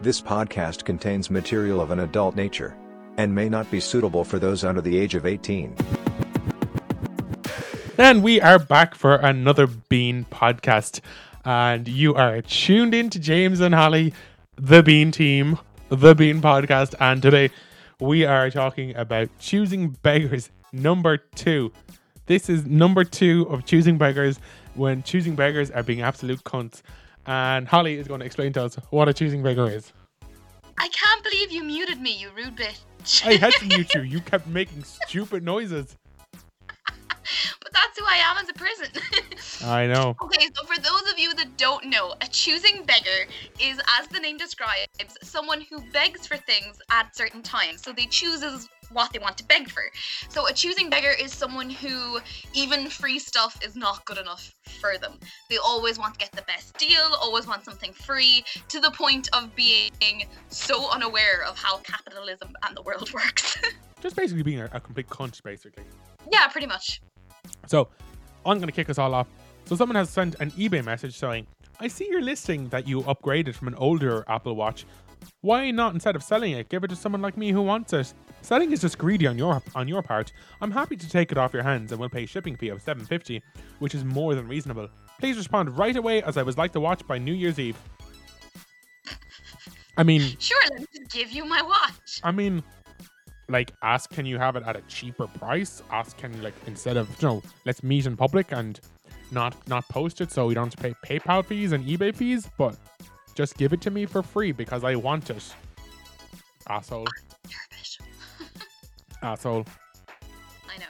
This podcast contains material of an adult nature and may not be suitable for those under the age of 18. And we are back for another Bean podcast. And you are tuned in to James and Holly, the Bean team, the Bean podcast. And today we are talking about choosing beggars number two. This is number two of choosing beggars when choosing beggars are being absolute cunts. And Holly is going to explain to us what a choosing beggar is. I can't believe you muted me, you rude bitch. I had to mute you. You kept making stupid noises. but that's who I am as a person. I know. Okay, so for those of you that don't know, a choosing beggar is, as the name describes, someone who begs for things at certain times. So they chooses what they want to beg for. So a choosing beggar is someone who even free stuff is not good enough for them. They always want to get the best deal, always want something free, to the point of being so unaware of how capitalism and the world works. Just basically being a, a complete cunt, basically. yeah, pretty much. So I'm going to kick us all off. So someone has sent an eBay message saying, I see your listing that you upgraded from an older Apple Watch. Why not instead of selling it, give it to someone like me who wants it? Selling is just greedy on your on your part. I'm happy to take it off your hands and will pay shipping fee of 750, which is more than reasonable. Please respond right away as I would like to watch by New Year's Eve. I mean, Sure, let me just give you my watch. I mean, like, ask can you have it at a cheaper price? Ask can you like instead of you know, let's meet in public and not not post it so we don't have to pay PayPal fees and eBay fees, but just give it to me for free because I want it. Asshole, You're a bitch. asshole. I know.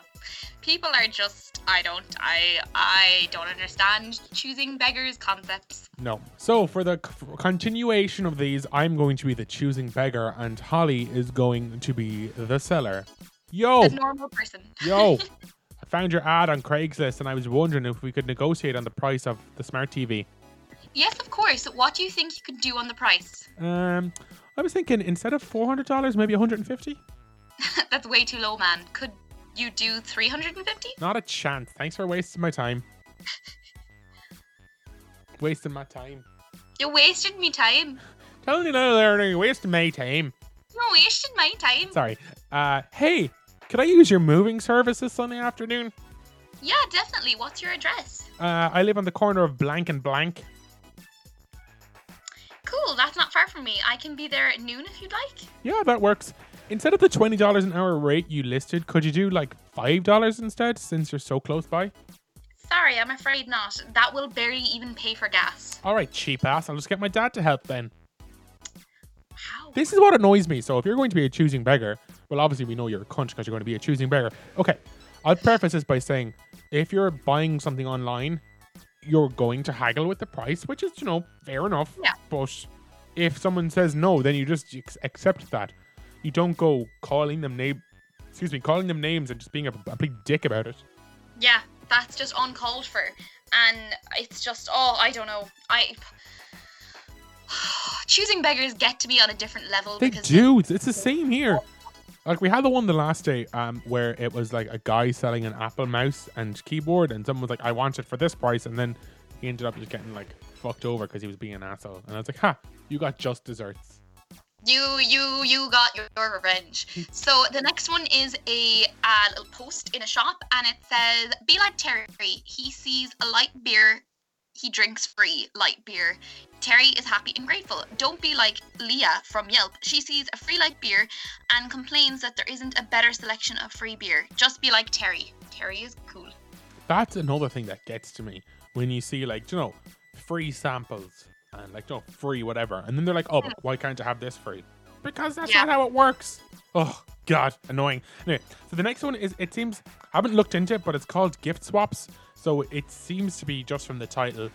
People are just I don't I I don't understand choosing beggars concepts. No. So for the c- continuation of these, I'm going to be the choosing beggar, and Holly is going to be the seller. Yo, A normal person. yo. I found your ad on Craigslist, and I was wondering if we could negotiate on the price of the smart TV. Yes, of course. What do you think you could do on the price? Um, I was thinking instead of four hundred dollars, maybe one hundred and fifty. That's way too low, man. Could you do 350? Not a chance. Thanks for wasting my time. wasting my time. You wasted me time. Telling you now, there, you're wasting my time. You wasted my time. Sorry. Uh, hey, could I use your moving service this Sunday afternoon? Yeah, definitely. What's your address? Uh, I live on the corner of blank and blank. Cool, that's not far from me. I can be there at noon if you'd like. Yeah, that works. Instead of the twenty dollars an hour rate you listed, could you do like five dollars instead, since you're so close by? Sorry, I'm afraid not. That will barely even pay for gas. All right, cheap ass. I'll just get my dad to help then. How? This is what annoys me. So if you're going to be a choosing beggar, well, obviously we know you're a cunt because you're going to be a choosing beggar. Okay, I'll preface this by saying if you're buying something online, you're going to haggle with the price, which is you know fair enough. Yeah. But if someone says no, then you just accept that. You don't go calling them name, excuse me, calling them names and just being a, a big dick about it. Yeah, that's just uncalled for. And it's just, oh, I don't know. I. Choosing beggars get to be on a different level They because do. It's, it's the same here. Like we had the one the last day, um, where it was like a guy selling an Apple mouse and keyboard, and someone was like, "I want it for this price," and then he ended up just getting like fucked over because he was being an asshole. And I was like, "Ha, you got just desserts." you you you got your, your revenge. So the next one is a uh, little post in a shop, and it says, "Be like Terry. He sees a light beer, he drinks free light beer. Terry is happy and grateful. Don't be like Leah from Yelp. She sees a free light beer and complains that there isn't a better selection of free beer. Just be like Terry. Terry is cool. That's another thing that gets to me when you see like you know free samples and like you know free whatever, and then they're like, "Oh, but why can't I have this free?" Because that's Yeah. not how it works. Oh God, annoying. Anyway, so the next one is it seems I haven't looked into it, but it's called gift swaps. So it seems to be just from the title,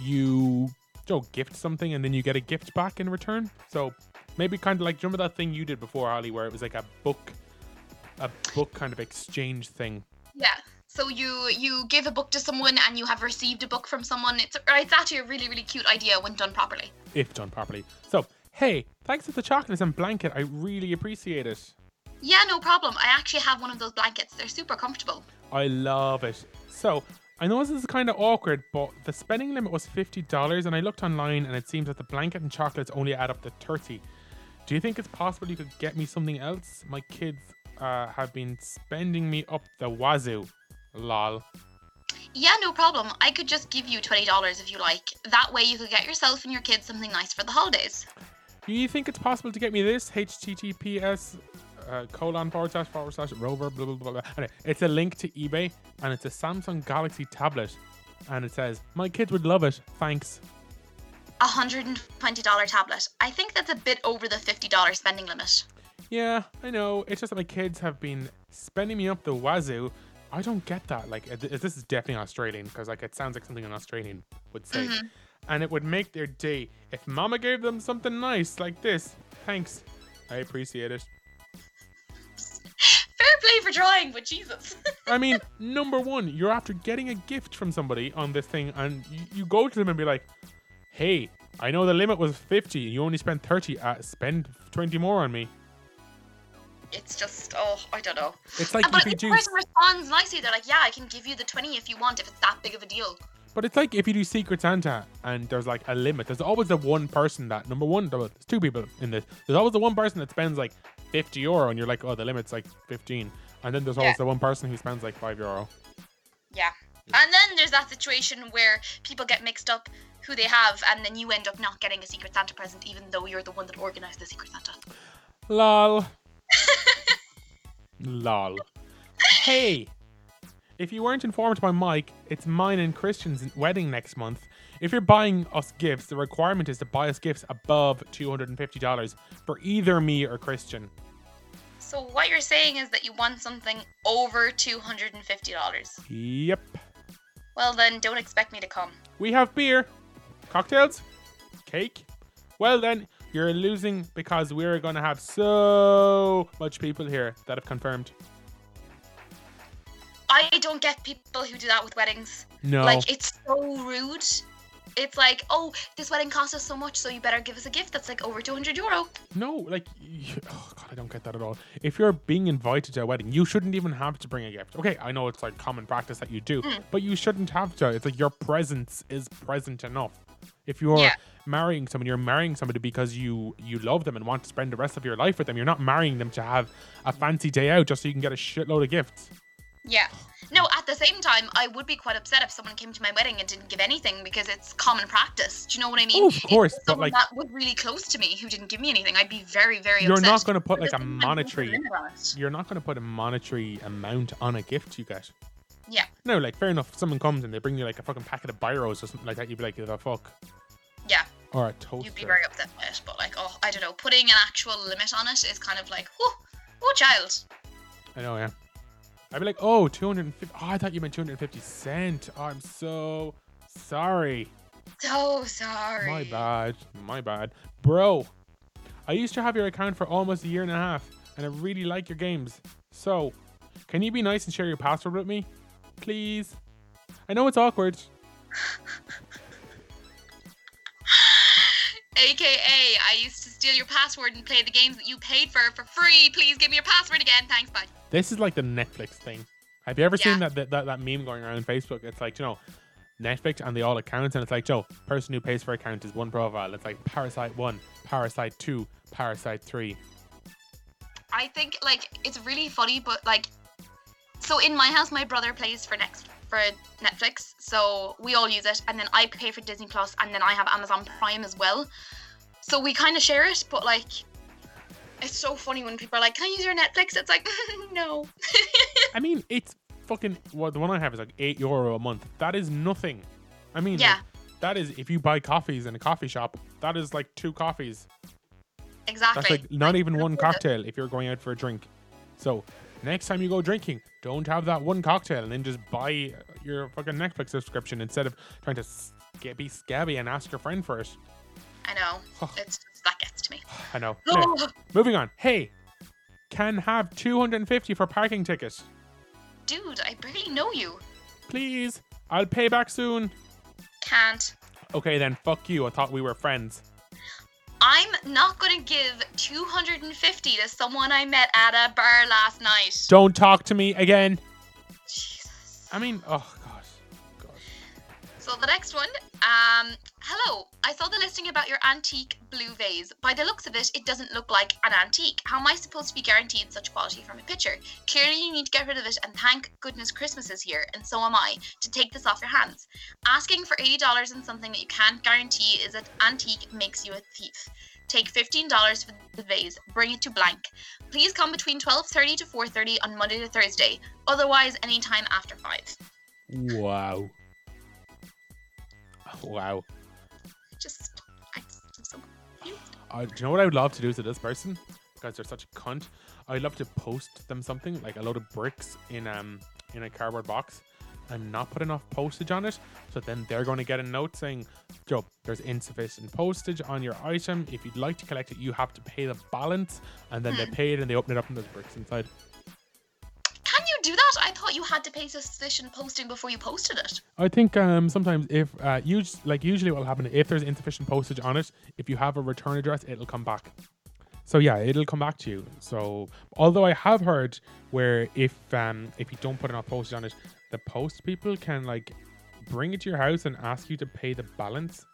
you you know, gift something and then you get a gift back in return. So maybe kind of like do you remember that thing you did before, Ali, where it was like a book, a book kind of exchange thing. Yeah. So you you give a book to someone and you have received a book from someone. It's it's actually a really really cute idea when done properly. if done properly. So, hey, thanks for the chocolates and blanket. I really appreciate it. Yeah, no problem. I actually have one of those blankets. They're super comfortable. I love it. So, I know this is kind of awkward, but the spending limit was fifty dollars, and I looked online, and it seems that the blanket and chocolates only add up to thirty. Do you think it's possible you could get me something else? My kids uh, have been spending me up the wazoo. Lol. Yeah, no problem. I could just give you $20 if you like. That way you could get yourself and your kids something nice for the holidays. Do you think it's possible to get me this? HTTPS uh, colon forward slash forward slash rover blah blah blah blah. Anyway, it's a link to eBay and it's a Samsung Galaxy tablet, and it says my kids would love it. Thanks. A $120 tablet. I think that's a bit over the $50 spending limit. Yeah, I know. It's just that my kids have been spending me up the wazoo. I don't get that. Like, this is definitely Australian because like it sounds like something an Australian would say, Mhm. And it would make their day if Mama gave them something nice like this. Thanks, I appreciate it. Fair play for trying, but Jesus. I mean, number one, you're after getting a gift from somebody on this thing, and you, you go to them and be like, "Hey, I know the limit was fifty. You only spent thirty. Uh, spend twenty more on me." it's just, oh, I don't know. It's like but if the person responds nicely, they're like, yeah, I can give you the 20 if you want, if it's that big of a deal. But it's like if you do Secret Santa and there's like a limit. There's always the one person that number one. There's two people in this. There's always the one person that spends like fifty euro, and you're like, "Oh, the limit's like 15. And then there's always Yeah. the one person who spends like five euro. Yeah. And then there's that situation where people get mixed up who they have, and then you end up not getting a Secret Santa present, even though you're the one that organized the Secret Santa. Lol. Lol. Hey, if you weren't informed by Mike, it's mine and Christian's wedding next month. If you're buying us gifts, the requirement is to buy us gifts above $250 for either me or Christian. So what you're saying is that you want something over $250. Yep. Well, then don't expect me to come. We have beer, cocktails, cake. Well, then, you're losing because we're going to have so much people here that have confirmed. I don't get people who do that with weddings. No. Like, it's so rude. It's like, oh, this wedding cost us so much, so you better give us a gift that's like over 200 euro. No, like, oh god, I don't get that at all. If you're being invited to a wedding, you shouldn't even have to bring a gift. Okay, I know it's like common practice that you do, Mm. but you shouldn't have to. It's like your presence is present enough. If you're Yeah. marrying someone, you're marrying somebody because you you love them and want to spend the rest of your life with them. You're not marrying them to have a fancy day out just so you can get a shitload of gifts. Yeah. No, at the same time, I would be quite upset if someone came to my wedding and didn't give anything because it's common practice. Do you know what I mean? Oh, of course, but, someone like- that was really close to me who didn't give me anything, I'd be very, very You're upset. not going to put like a at the same time, what's the monetary. You're not going to put a monetary amount on a gift you get. Yeah. No, like fair enough. If Someone comes and they bring you like a fucking packet of biros or something like that. You'd be like, the fuck. Yeah. Or a toaster. You'd be very upset by it, but like, oh, I don't know. Putting an actual limit on it is kind of like, oh, oh, child. I know, yeah. I'd be like, oh, 250. Oh, I thought you meant 250 cent. Oh, I'm so sorry. So sorry. My bad. My bad. Bro, I used to have your account for almost a year and a half, and I really like your games. So, can you be nice and share your password with me? Please? I know it's awkward. AKA, I used to steal your password and play the games that you paid for for free. Please give me your password again. Thanks, bye. This is like the Netflix thing. Have you ever Yeah. seen that, that that that meme going around on Facebook? It's like, you know, Netflix and the all accounts, and it's like, Joe, person who pays for account is one profile. It's like Parasite 1, Parasite 2, Parasite 3. I think like it's really funny, but like, so in my house, my brother plays for next for Netflix, so we all use it, and then I pay for Disney Plus, and then I have Amazon Prime as well. So we kind of share it, but like, it's so funny when people are like, "Can I use your Netflix?" It's like, no. I mean, it's fucking. Well, the one I have is like 8 euro a month. That is nothing. I mean, Yeah. like, that is, if you buy coffees in a coffee shop, that is like two coffees. exactly. That's like not even one cocktail if you're going out for a drink. So next time you go drinking, don't have that one cocktail and then just buy your fucking Netflix subscription instead of trying to be scabby and ask your friend for it. I know. It's that gets to me. I know. Moving on. Hey, can have 250 for parking tickets. dude, I barely know you. Please. I'll pay back soon. Can't. Okay, then fuck you. I thought we were friends. I'm not gonna give 250 to someone I met at a bar last night. Don't talk to me again. Jesus. I mean, oh god. So the next one. Um, hello. I saw the listing about your antique blue vase. By the looks of it, it doesn't look like an antique. How am I supposed to be guaranteed such quality from a picture? Clearly, you need to get rid of it, and thank goodness Christmas is here, and so am I, to take this off your hands. Asking for $80 in something that you can't guarantee is an antique makes you a thief. Take $15 for the vase. Bring it to blank. Please come between 12:30 to 4:30 on Monday to Thursday. Otherwise, anytime after 5. Wow. Wow. Just, I, I'm so confused. Do you know what I would love to do to this person? Guys, they're such a cunt. I'd love to post them something like a load of bricks in um in a cardboard box and not put enough postage on it. So then they're going to get a note saying, Joe, there's insufficient postage on your item. If you'd like to collect it, you have to pay the balance. And then they pay it and they open it up and there's bricks inside. Can you do that? I thought you had to pay sufficient posting before you posted it. I think um, sometimes if uh, us- like usually what will happen if there's insufficient postage on it, if you have a return address, it'll come back. So yeah, it'll come back to you. So although I have heard where if um if you don't put enough postage on it, the post people can like bring it to your house and ask you to pay the balance.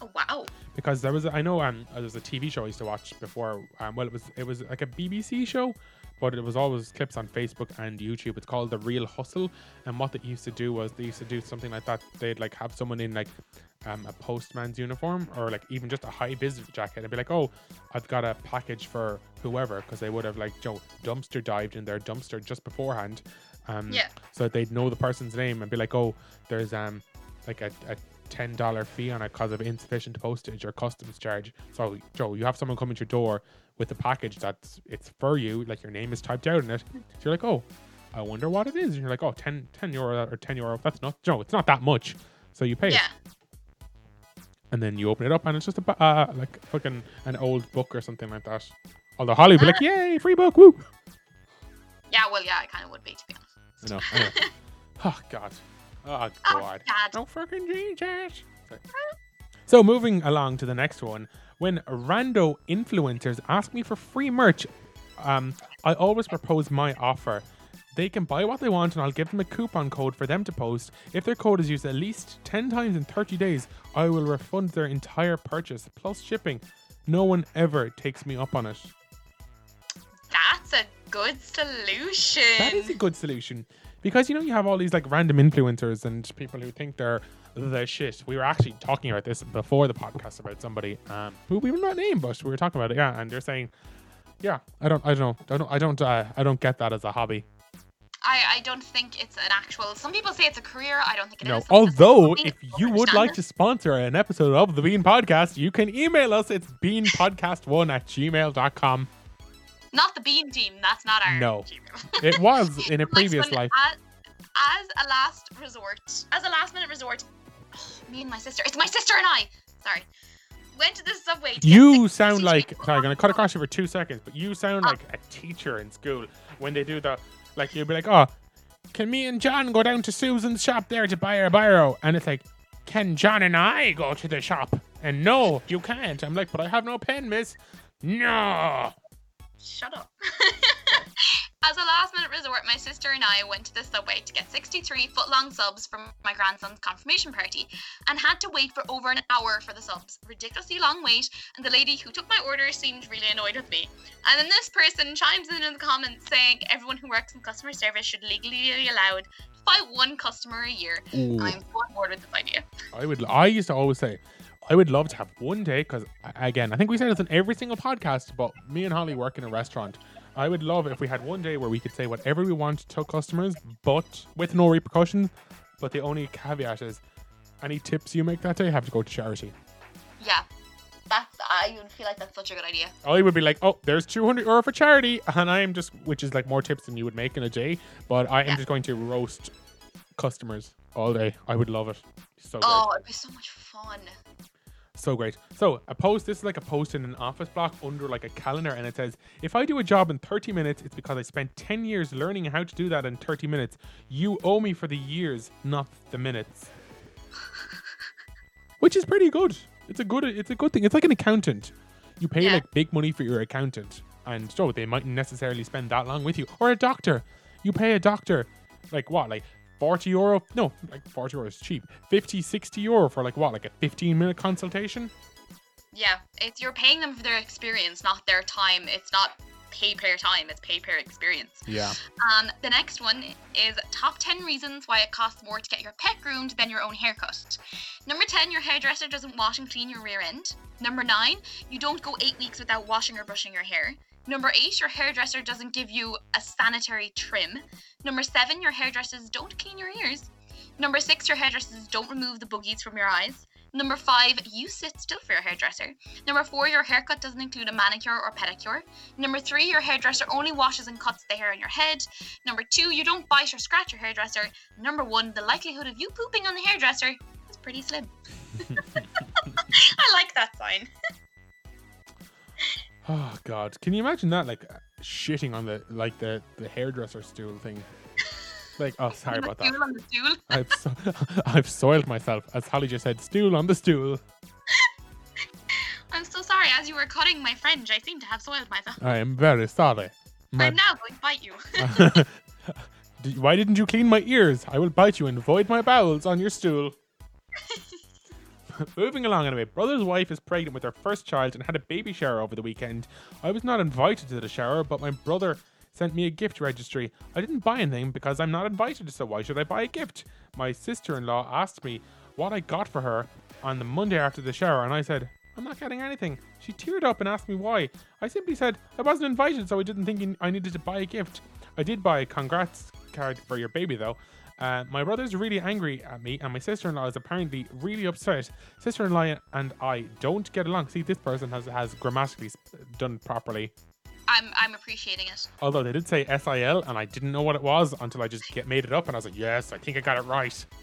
Oh wow. Because there was I know um there was a TV show I used to watch before um well it was it was like a BBC show but it was always clips on Facebook and YouTube. It's called The Real Hustle. And what they used to do was they used to do something like that. They'd like have someone in like um, a postman's uniform or like even just a high vis jacket and be like, oh, I've got a package for whoever because they would have like, Joe, dumpster dived in their dumpster just beforehand. Um, Yeah. So they'd know the person's name and be like, oh, there's um like a, a ten dollar fee on it because of insufficient postage or customs charge. So Joe, you have someone come at your door with a package that's it's for you, like your name is typed out in it. So you're like, oh, I wonder what it is. And you're like, oh, 10, 10 euro or 10 euro. That's not, no, it's not that much. So you pay it. Yeah. And then you open it up and it's just a, uh, like fucking an old book or something like that. Although Holly would be like, yay, free book, woo. Yeah, well, yeah, I kind of would be, to be honest. I know, I know. oh, God. Oh, Oh, God. God. Oh, fucking Jesus. Sorry. So, moving along to the next one. When rando influencers ask me for free merch, um, I always propose my offer. They can buy what they want, and I'll give them a coupon code for them to post. If their code is used at least 10 times in 30 days, I will refund their entire purchase plus shipping. No one ever takes me up on it. That's a good solution. That is a good solution because you know you have all these like random influencers and people who think they're the shit. We were actually talking about this before the podcast about somebody um, who we were not name, but we were talking about it. Yeah, and they're saying, yeah, I don't, I don't know, I don't, I don't, uh, I don't get that as a hobby. I, I don't think it's an actual. Some people say it's a career. I don't think it is. No, say although if you would like to sponsor an episode of the Bean Podcast, you can email us. It's beanpodcast1 at gmail.com. not the Bean Team. That's not our. No. Gmail. It was in a previous life. As, as a last resort, as a last minute resort, me and my sister. It's my sister and I. Sorry. Went to the subway. To You six- sound like sorry, I'm gonna cut across you for two seconds, but you sound Oh. like a teacher in school when they do the like you'll be like, Oh, can me and John go down to Susan's shop there to buy a biro? And it's like, Can John and I go to the shop? And no, you can't. I'm like, but I have no pen, miss. No. Shut up. As a last minute resort, my sister and I went to the subway to get 63 foot long subs from my grandson's confirmation party and had to wait for over an hour for the subs. Ridiculously long wait, and the lady who took my order seemed really annoyed with me. And then this person chimes in in the comments saying everyone who works in customer service should legally be allowed to buy one customer a year. Ooh. I'm so on board with this idea. I would. I used to always say, I would love to have one day because again, I think we say this in every single podcast. But me and Holly work in a restaurant. I would love if we had one day where we could say whatever we want to customers, but with no repercussions. But the only caveat is, any tips you make that day have to go to charity. Yeah. That's, I would feel like that's such a good idea. I would be like, oh, there's 200 euro for charity, and I am just, which is like more tips than you would make in a day. But I am Yeah. just going to roast customers all day. I would love it. So great. Oh, it'd be so much fun. So great. So a post, this is like a post in an office block under like a calendar, and it says, if I do a job in 30 minutes, it's because I spent 10 years learning how to do that in 30 minutes. You owe me for the years, not the minutes. Which is pretty good. It's a good it's a good thing. It's like an accountant. You pay Yeah. like big money for your accountant. And so they mightn't necessarily spend that long with you. Or a doctor. You pay a doctor like what, like 40 euro. No, like 40 euro is cheap. 50, 60 euro for like what, like a 15 minute consultation? Yeah, it's you're paying them for their experience, not their time. It's not pay per time, it's pay per experience. Yeah. Um, the next one is top 10 reasons why it costs more to get your pet groomed than your own haircut. Number 10, your hairdresser doesn't wash and clean your rear end. Number 9, you don't go 8 weeks without washing or brushing your hair. Number 8, your hairdresser doesn't give you a sanitary trim. Number 7, your hairdressers don't clean your ears. Number 6, your hairdressers don't remove the boogies from your eyes. Number five, you sit still for your hairdresser. Number four, your haircut doesn't include a manicure or pedicure. Number three, your hairdresser only washes and cuts the hair on your head. Number two, you don't bite or scratch your hairdresser. Number one, the likelihood of you pooping on the hairdresser is pretty slim. I like that sign. Oh god, can you imagine that? Like shitting on the like the the hairdresser stool thing. Like, oh, sorry about that. Stool on the stool. I've so, I've soiled myself, as Holly just said. Stool on the stool. I'm so sorry. As you were cutting my fringe, I seem to have soiled myself. I am very sorry. My- I'm now going to bite you. Why didn't you clean my ears? I will bite you and void my bowels on your stool. Moving along anyway, brother's wife is pregnant with her first child and had a baby shower over the weekend. I was not invited to the shower, but my brother sent me a gift registry. I didn't buy anything because I'm not invited, so why should I buy a gift? My sister in law asked me what I got for her on the Monday after the shower, and I said, I'm not getting anything. She teared up and asked me why. I simply said, I wasn't invited, so I didn't think I needed to buy a gift. I did buy a congrats card for your baby, though. Uh, my brother's really angry at me, and my sister in law is apparently really upset. Sister in law and I don't get along. See, this person has, has grammatically done properly. I'm I'm appreciating it. Although they did say SIL, and I didn't know what it was until I just get made it up, and I was like, yes, I think I got it right.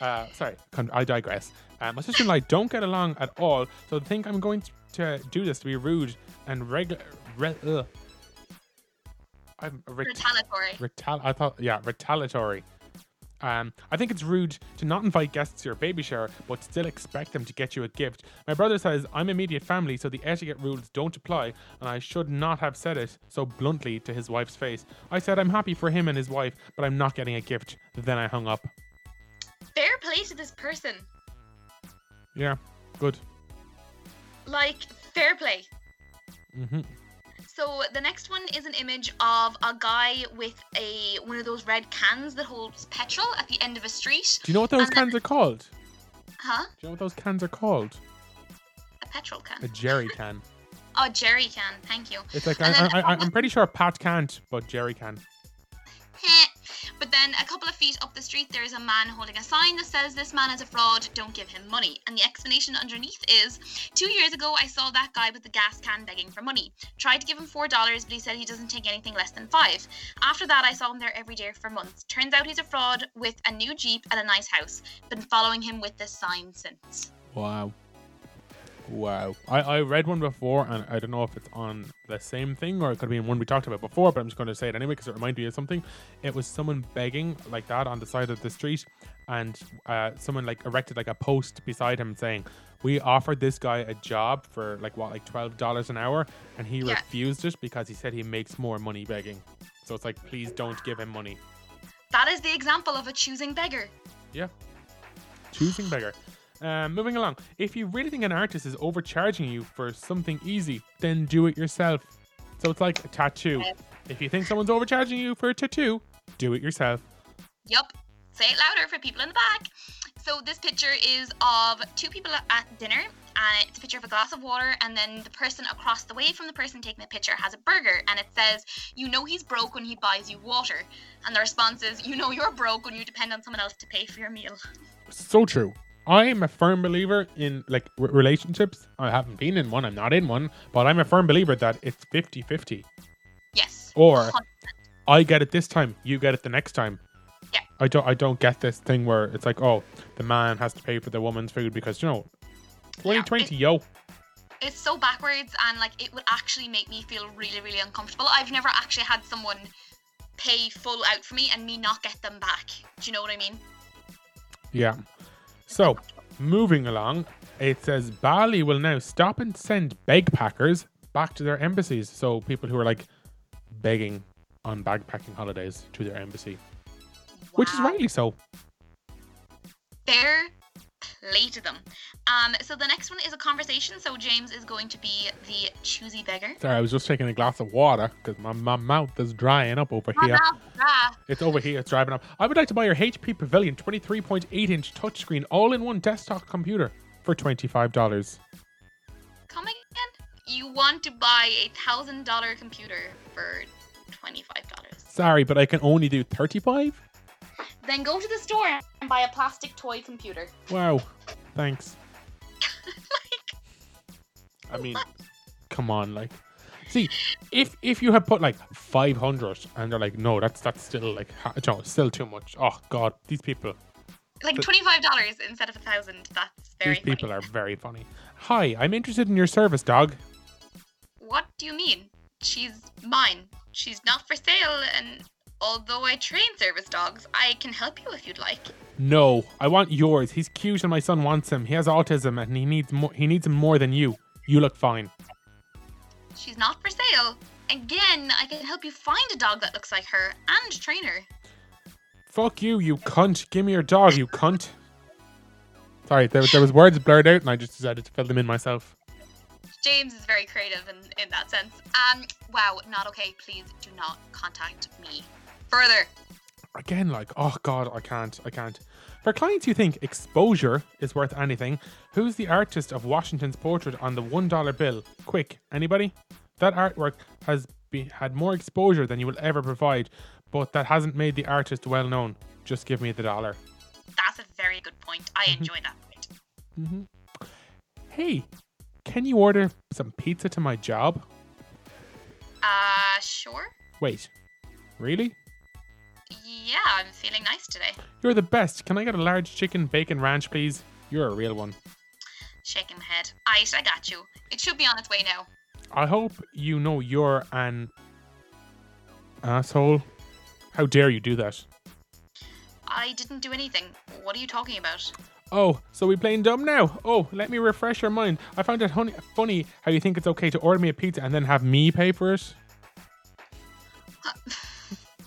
Uh, sorry, I digress. Uh, my sister and I don't get along at all, so I think I'm going to do this to be rude and regular. Re-. I'm ret- Retaliatory. retal- I thought, yeah, retaliatory. Um, I think it's rude to not invite guests to your baby shower, but still expect them to get you a gift. My brother says I'm immediate family, so the etiquette rules don't apply, and I should not have said it so bluntly to his wife's face. I said I'm happy for him and his wife, but I'm not getting a gift. Then I hung up. Fair play to this person. Yeah, good. Like fair play. hmm So the next one is an image of a guy with a one of those red cans that holds petrol at the end of a street. Do you know what those And- cans are called? Huh? Do you know what those cans are called? A petrol can. A jerry can. Oh, jerry can. Thank you. It's like I, And then- I, I, I'm pretty sure Pat can't, but Jerry can. Eh, But then a couple of feet up the street, there is a man holding a sign that says, This man is a fraud, don't give him money. And the explanation underneath is Two years ago, I saw that guy with the gas can begging for money. Tried to give him $4, but he said he doesn't take anything less than 5 After that, I saw him there every day for months. Turns out he's a fraud with a new Jeep and a nice house. Been following him with this sign since. Wow. Wow. I, I read one before, and I don't know if it's on the same thing or it could be one we talked about before, but I'm just going to say it anyway because it reminded me of something. It was someone begging like that on the side of the street, and uh, someone like erected like a post beside him saying, We offered this guy a job for like what, like $12 an hour, and he Yeah. refused it because he said he makes more money begging. So it's like, please don't give him money. That is the example of a choosing beggar. Yeah. Choosing beggar. Um, moving along. If you really think an artist is overcharging you for something easy, then do it yourself. So it's like a tattoo. If you think someone's overcharging you for a tattoo, do it yourself. Yup. Say it louder for people in the back. So this picture is of two people at dinner, and it's a picture of a glass of water, and then the person across the way from the person taking the picture has a burger, and it says, "You know he's broke when he buys you water," and the response is, "You know you're broke when you depend on someone else to pay for your meal." So true. I'm a firm believer in like r- relationships. I haven't been in one, I'm not in one, but I'm a firm believer that it's 50 50. Yes. Or 100%. I get it this time, you get it the next time. Yeah. I don't I don't get this thing where it's like, oh, the man has to pay for the woman's food because you know 2020, yo. It's so backwards, and like it would actually make me feel really, really uncomfortable. I've never actually had someone pay full out for me and me not get them back. Do you know what I mean? Yeah. So, moving along, it says Bali will now stop and send beg packers back to their embassies. So, people who are like begging on backpacking holidays to their embassy. which is rightly so. Fair play to them. Um, so the next one is a conversation. So James is going to be the choosy beggar. Sorry, I was just taking a glass of water because my, my mouth is drying up over here. Ah, It's over here. It's driving up. I would like to buy your HP Pavilion 23.8 inch touchscreen all-in-one desktop computer for twenty-five dollars. Come again? You want to buy a thousand dollar computer for twenty five dollars? Sorry, but I can only do thirty-five. Then go to the store and buy a plastic toy computer. Wow, thanks. Like, I mean, come on, like, see, if if you had put like five hundred and they're like, no, that's that's still like, ha- no, still too much. Oh God, these people, Like But- twenty five dollars instead of a thousand. That's very these people funny. are very funny. Hi, I'm interested in your service, dog. What do you mean? She's mine. She's not for sale, and although I train service dogs, I can help you if you'd like. No, I want yours. He's cute and my son wants him. He has autism and he needs more. He needs him more than you. You look fine. She's not for sale. Again, I can help you find a dog that looks like her and train her. Fuck you, you cunt. Give me your dog, you cunt. Sorry, there, there was words blurred out and I just decided to fill them in myself. James is very creative in, in that sense. Um, wow, not okay. Please do not contact me further. Again, like, oh god, I can't, I can't. For clients who think exposure is worth anything, who's the artist of Washington's portrait on the one dollar bill? Quick, anybody? That artwork has be, had more exposure than you will ever provide, but that hasn't made the artist well known. Just give me the dollar. That's a very good point. I Mm-hmm. enjoy that point. Mm-hmm. Hey, can you order some pizza to my job? Uh, sure. Wait, really? Yeah, I'm feeling nice today. You're the best. Can I get a large chicken bacon ranch, please? You're a real one. Shaking my head. Aight, I got you. It should be on its way now. I hope you know you're an asshole. How dare you do that? I didn't do anything. What are you talking about? Oh, so we playing dumb now? Oh, let me refresh your mind. I found it honey, funny how you think it's okay to order me a pizza and then have me pay for it.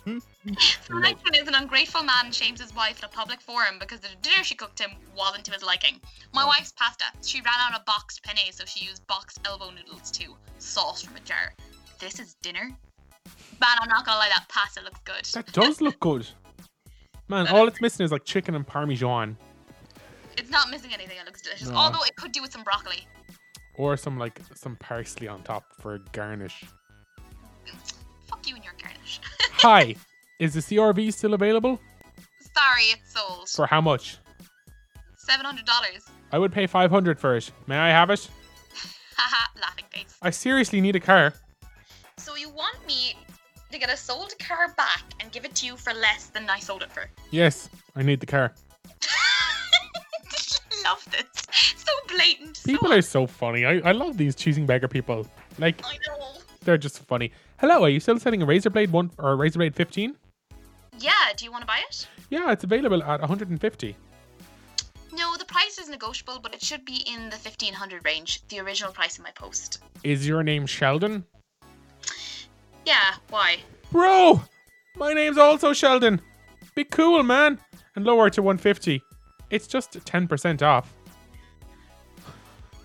One is an ungrateful man and shames his wife in a public forum because the dinner she cooked him wasn't to his liking. My oh. wife's pasta. She ran out of boxed penne, so she used boxed elbow noodles too, sauce from a jar. This is dinner? Man, I'm not gonna lie, that pasta looks good. That does look good. Man, all it's missing is like chicken and parmesan It's not missing anything, it looks delicious. No. Although it could do with some broccoli. or some like some parsley on top for a garnish. Fuck you and your garnish. Hi, is the CRV still available? Sorry, it's sold. For how much? $700. I would pay 500 for it. May I have it? Haha, laughing face. I seriously need a car. So you want me to get a sold car back and give it to you for less than I sold it for? Yes, I need the car. love this. So blatant. People so are so funny. I, I love these choosing beggar people. Like I know. they're just funny. Hello, are you still selling a Razer Blade one or a Razer Blade 15? Yeah, do you want to buy it? Yeah, it's available at 150. No, the price is negotiable, but it should be in the 1500 range, the original price in my post. Is your name Sheldon? Yeah, why? Bro, my name's also Sheldon. Be cool, man, and lower to 150. It's just 10% off.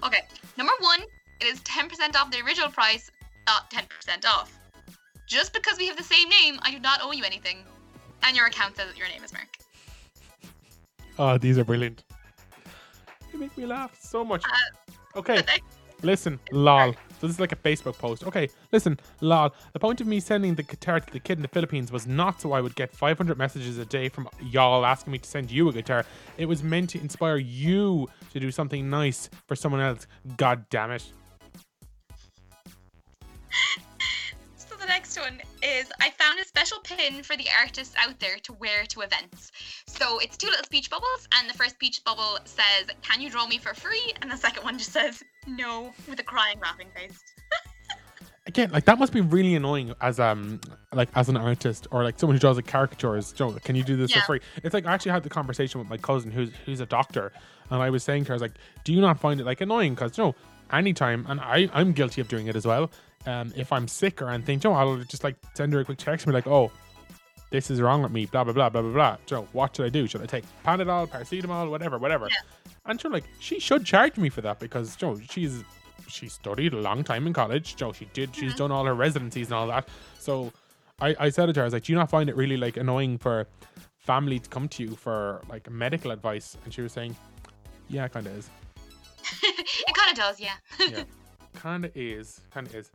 Okay, number one, it is 10% off the original price, not 10% off. Just because we have the same name, I do not owe you anything. And your account says that your name is Mark. Oh, these are brilliant. They make me laugh so much. Uh, okay, listen, lol. So this is like a Facebook post. Okay, listen, lol. The point of me sending the guitar to the kid in the Philippines was not so I would get 500 messages a day from y'all asking me to send you a guitar. It was meant to inspire you to do something nice for someone else. God damn it. Next one is I found a special pin for the artists out there to wear to events. So it's two little speech bubbles, and the first speech bubble says, "Can you draw me for free?" and the second one just says, "No," with a crying, laughing face. Again, like that must be really annoying as um like as an artist or like someone who draws like caricatures. Joe, can you do this Yeah. for free? It's like I actually had the conversation with my cousin who's who's a doctor, and I was saying to her, I was like, "Do you not find it like annoying?" Because you know, anytime, and I I'm guilty of doing it as well. Um, if I'm sick or anything, Joe, I'll just like send her a quick text and be like, "Oh, this is wrong with me, blah blah blah blah blah blah. So what should I do? Should I take Panadol, paracetamol, whatever, whatever? Yeah. And sure, like she should charge me for that because Joe, she's she studied a long time in college. Joe, she did. She's Mhm. done all her residencies and all that. So I, I said it to her, I was like, do you not find it really like annoying for family to come to you for like medical advice? And she was saying, yeah, it kind of is. it kind of does, yeah. Yeah, kind of is. Kind of is.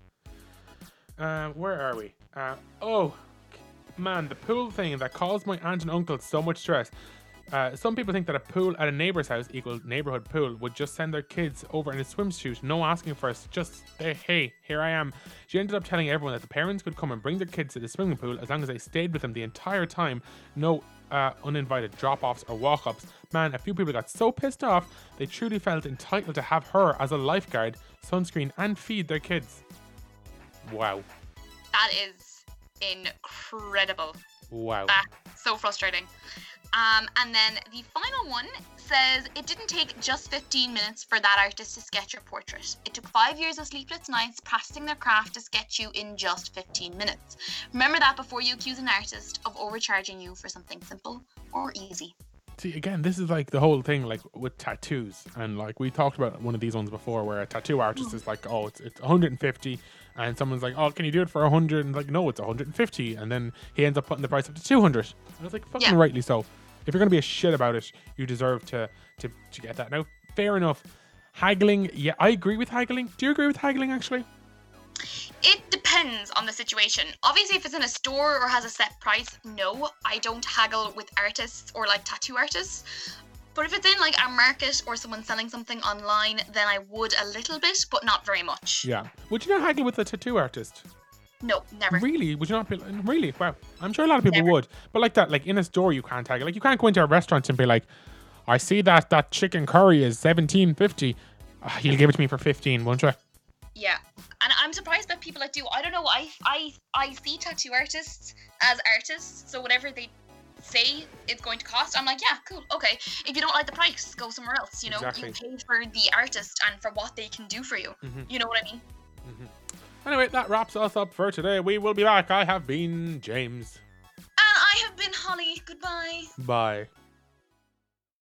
Uh, where are we? Uh, oh, man, the pool thing that caused my aunt and uncle so much stress. Uh, some people think that a pool at a neighbor's house equals neighborhood pool would just send their kids over in a swimsuit, no asking first, just hey, hey, here I am. She ended up telling everyone that the parents could come and bring their kids to the swimming pool as long as they stayed with them the entire time, no uh, uninvited drop offs or walk ups. Man, a few people got so pissed off they truly felt entitled to have her as a lifeguard, sunscreen, and feed their kids. Wow. That is incredible. Wow. Ah, so frustrating. Um, and then the final one says it didn't take just 15 minutes for that artist to sketch your portrait. It took five years of sleepless nights practicing their craft to sketch you in just 15 minutes. Remember that before you accuse an artist of overcharging you for something simple or easy. See, again, this is like the whole thing, like with tattoos, and like we talked about one of these ones before, where a tattoo artist is like, "Oh, it's it's 150," and someone's like, "Oh, can you do it for 100?" And like, "No, it's 150," and then he ends up putting the price up to 200. I was like, "Fucking Yeah. rightly so." If you're gonna be a shit about it, you deserve to to to get that. Now, fair enough. Haggling, yeah, I agree with haggling. Do you agree with haggling? Actually, It depends on the situation. Obviously, if it's in a store or has a set price, no, I don't haggle with artists or like tattoo artists. But if it's in like a market or someone selling something online, then I would a little bit, but not very much. yeah. Would you not haggle with a tattoo artist? No, never. Really? Would you not be really? Wow. I'm sure a lot of people Never. would. But like that, like in a store you can't tag it. Like you can't go into a restaurant and be like, I see that that chicken curry is seventeen fifty. Uh, you'll give it to me for fifteen, won't you? Yeah, and I'm surprised that people that do. I don't know. I I I see tattoo artists as artists, so whatever they say it's going to cost, I'm like, yeah, cool, okay. If you don't like the price, go somewhere else. You know, Exactly. you pay for the artist and for what they can do for you. Mhm. You know what I mean? Anyway, that wraps us up for today. We will be back. I have been James. And I have been Holly. Goodbye. Bye.